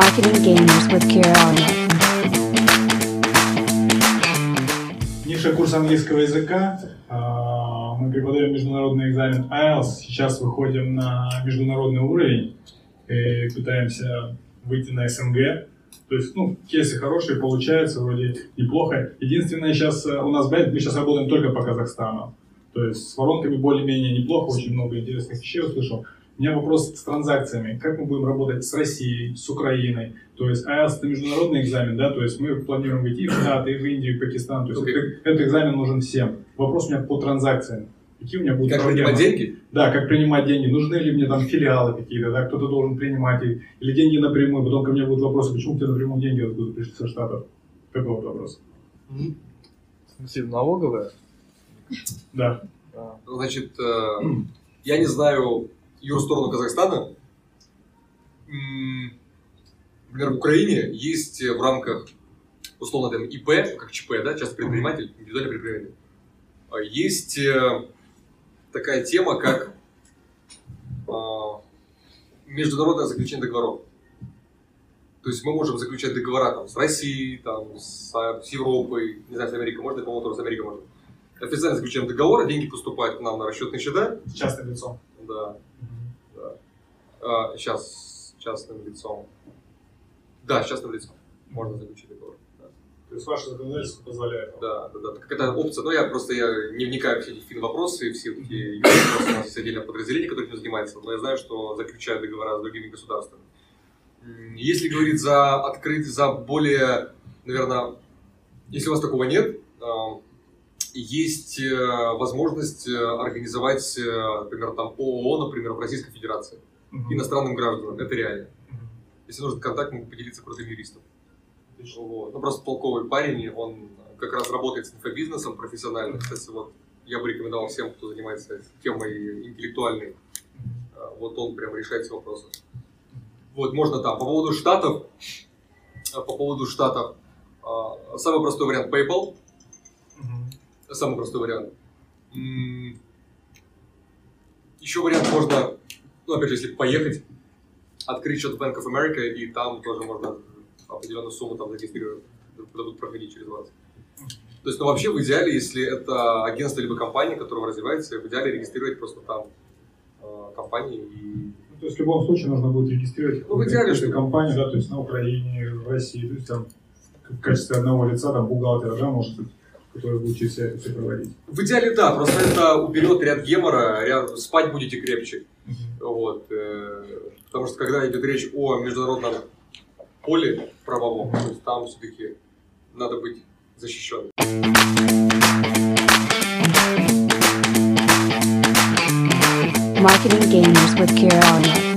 Marketing Gamers with Kira. Ниша курс английского языка. А, Мы преподаем международный экзамен IELTS. Сейчас выходим на международный уровень и пытаемся выйти на СНГ. То есть, ну, кейсы хорошие, получается, вроде неплохо. Единственное, сейчас э, у нас бэнд, мы сейчас работаем только по Казахстану. То есть с воронками более-менее неплохо, очень много интересных вещей услышал. У меня вопрос с транзакциями. Как мы будем работать с Россией, с Украиной? То есть IELTS это международный экзамен, да, то есть мы планируем выйти и в Штаты, и в Индию, и в Пакистан. То есть Окей. это- этот экзамен нужен всем. Вопрос у меня по транзакциям. Какие у меня будут Как проблемы? принимать деньги? Да, как принимать деньги. Нужны ли мне там филиалы какие-то, да, кто-то должен принимать их, или деньги напрямую. Потом ко мне будут вопросы, почему тебе напрямую деньги откуда пришли со Штатов? Такой вот вопрос. В смысле, налоговая? Да. А, Значит, э, я не знаю юрсторону Казахстана. М, Например, в Украине есть в рамках, условно, там, ИП, как ЧП, да, часто предприниматель, индивидуальный предприниматель, а, есть э, такая тема, как а, международное заключение договоров. То есть мы можем заключать договора там, с Россией, там, с, а, с Европой, не знаю, с Америкой, можно, по-моему, тоже с Америкой можно. Официально заключаем договор, деньги поступают к нам на расчетные счета. С частным лицом. Да, сейчас с частным лицом. Да, с частным лицом. Можно заключить договор. Да, То есть ваше законодательство позволяет. вам. да, да. да. Так Какая-то опция. Но я просто я не вникаю в все эти фин-вопросы все эти вопросы. У нас есть отдельное подразделение, которое этим занимается. Но я знаю, что заключают договора с другими государствами. Если говорить за открыть, за более, наверное, если у вас такого нет, а, есть э, возможность э, организовать, э, например, там ООО, например, в Российской Федерации Мгм. иностранным гражданам. Это реально. Мгм. Если нужен контакт, могу поделиться крутым юристом. Вот. Ну, просто толковый парень, он как раз работает с инфобизнесом профессионально. Кстати, вот я бы рекомендовал всем, кто занимается темой интеллектуальной, а, вот он прям решает все вопросы. Вот, можно там. По поводу штатов, а, по поводу штатов, а, самый простой вариант PayPal, Мгм. самый простой вариант. Еще вариант можно, ну, опять же, если поехать, открыть счет в Bank of America, и там тоже можно определенную сумму там зарегистрировать, дадут проходить через вас. То есть, ну, вообще, в идеале, если это агентство либо компания, которая развивается, в идеале регистрировать просто там э, компании и... Ну, то есть в любом случае нужно будет регистрировать Ну, в идеале, что- компанию, да, то есть на Украине, в России, то есть там в качестве одного лица, там бухгалтера, да, может быть, который будет через все это все проводить. В идеале, да, просто это уберет ряд гемора, ряд... спать будете крепче. Вот, э, потому что когда идет речь о международном поле правовом, то есть там все-таки надо быть защищенным. Marketing Gamers with Kira.